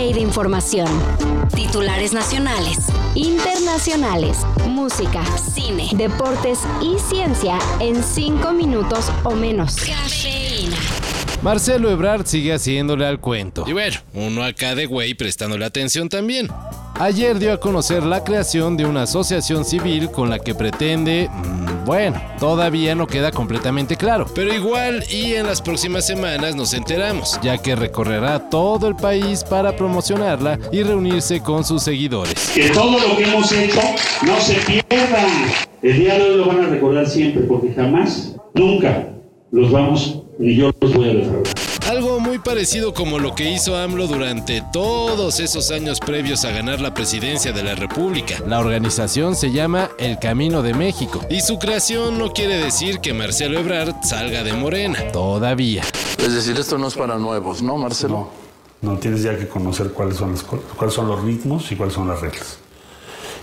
de información. Titulares nacionales, internacionales, música, cine, deportes y ciencia en 5 minutos o menos. Marcelo Ebrard sigue haciéndole al cuento. Y bueno, uno acá de güey prestándole atención también. Ayer dio a conocer la creación de una asociación civil con la que pretende... mm, Bueno, todavía no queda completamente claro, Pero igual y en las próximas semanas nos enteramos. ya que recorrerá todo el país para promocionarla y reunirse con sus seguidores. que todo lo que hemos hecho no se pierda. El día de hoy lo van a recordar siempre porque jamás, nunca los vamos, ni yo los voy a defraudar. Algo muy parecido como lo que hizo AMLO durante todos esos años previos a ganar la presidencia de la República. La organización se llama El Camino de México. Y su creación no quiere decir que Marcelo Ebrard salga de Morena. Todavía. Es decir, esto no es para nuevos, ¿no, Marcelo? No, tienes ya que conocer cuáles son, las, co- cuáles son los ritmos y cuáles son las reglas.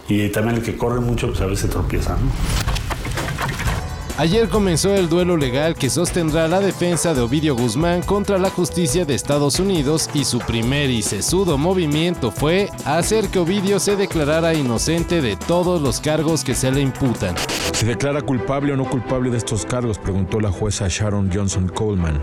Y también el que corre mucho, pues a veces tropieza, ¿no? Ayer comenzó el duelo legal que sostendrá la defensa de Ovidio Guzmán contra la justicia de Estados Unidos y su primer y sesudo movimiento fue hacer que Ovidio se declarara inocente de todos los cargos que se le imputan. ¿Se declara culpable o no culpable de estos cargos? Preguntó la jueza Sharon Johnson Coleman.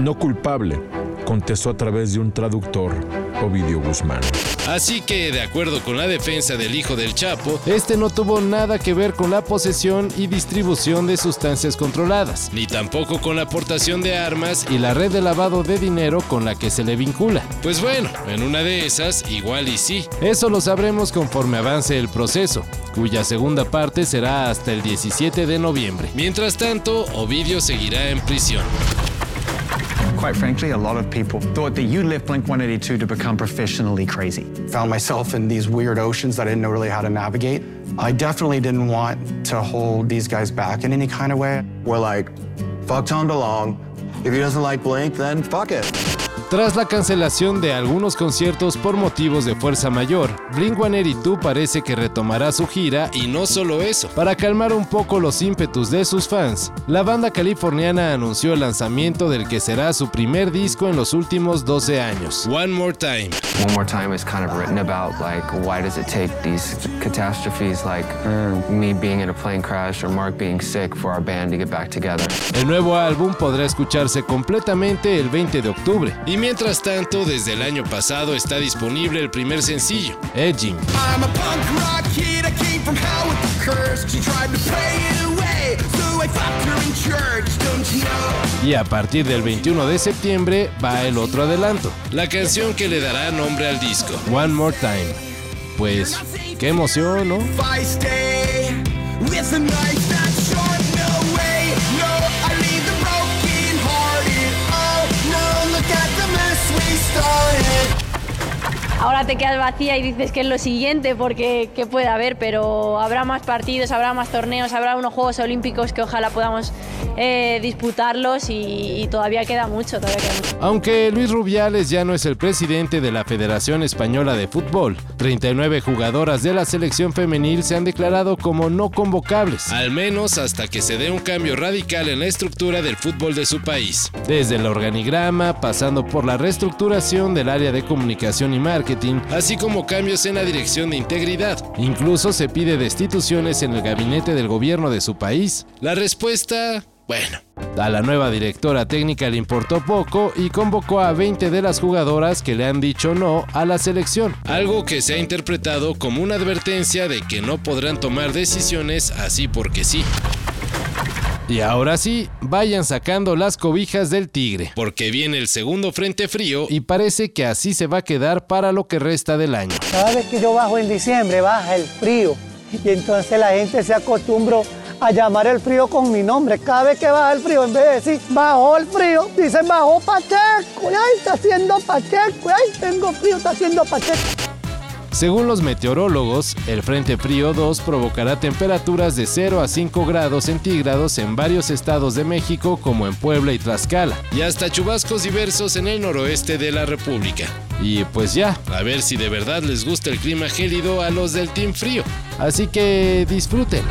No culpable, contestó a través de un traductor Ovidio Guzmán. Así que, de acuerdo con la defensa del hijo del Chapo, Este no tuvo nada que ver con la posesión y distribución de sustancias controladas ni tampoco con la aportación de armas, y la red de lavado de dinero con la que se le vincula. pues bueno, en una de esas, igual y sí. Eso lo sabremos conforme avance el proceso, cuya segunda parte será hasta el 17 de noviembre. Mientras tanto, Ovidio seguirá en prisión. Quite frankly, a lot of people thought that you left Blink 182 to become professionally crazy. Found myself in these weird oceans that I didn't know really how to navigate. I definitely didn't want to hold these guys back in any kind of way. We're like, fuck Tom DeLong. If he doesn't like Blink, then fuck it. Tras la cancelación de algunos conciertos por motivos de fuerza mayor, Blink-182 parece que retomará su gira Y no solo eso. para calmar un poco los ímpetus de sus fans. La banda californiana anunció el lanzamiento del que será su primer disco en los últimos 12 años. One More Time. One More Time is kind of written about like why does it take these catastrophes like me being in a plane crash or Mark being sick for our band to get back together. El nuevo álbum podrá escucharse completamente el 20 de octubre. Y mientras tanto, desde el año pasado está disponible el primer sencillo. Edging. Y a partir del 21 de septiembre va el otro adelanto, La canción que le dará nombre al disco. One More Time. Pues, qué emoción, ¿no? Ahora te quedas vacía y dices que es lo siguiente porque qué puede haber, pero habrá más partidos, habrá más torneos, habrá unos Juegos Olímpicos que ojalá podamos eh, disputarlos y, todavía queda mucho, todavía queda mucho. Aunque Luis Rubiales ya no es el presidente de la Federación Española de Fútbol, 39 jugadoras de la selección femenil se han declarado como no convocables, Al menos hasta que se dé un cambio radical en la estructura del fútbol de su país. desde el organigrama, pasando por la reestructuración del área de comunicación y marketing, Así como cambios en la dirección de integridad. incluso se pide destituciones en el gabinete del gobierno de su país. La respuesta, bueno, A la nueva directora técnica le importó poco y convocó a 20 de las jugadoras que le han dicho no a la selección. algo que se ha interpretado como una advertencia de que no podrán tomar decisiones así porque sí. Y ahora sí, vayan sacando las cobijas del tigre. Porque viene el segundo frente frío Y parece que así se va a quedar para lo que resta del año. Cada vez que yo bajo en diciembre baja el frío y entonces la gente se acostumbró a llamar el frío con mi nombre. Cada vez que baja el frío, en vez de decir bajó el frío, dicen bajó Pacheco. Ay, está haciendo Pacheco. ay, tengo frío, está haciendo Pacheco. Según los meteorólogos, el Frente Frío 2 provocará temperaturas de 0 a 5 grados centígrados en varios estados de México como en Puebla y Tlaxcala. y hasta chubascos diversos en el noroeste de la República. Y pues ya, A ver si de verdad les gusta el clima gélido a los del Team Frío. así que disfrútenlo.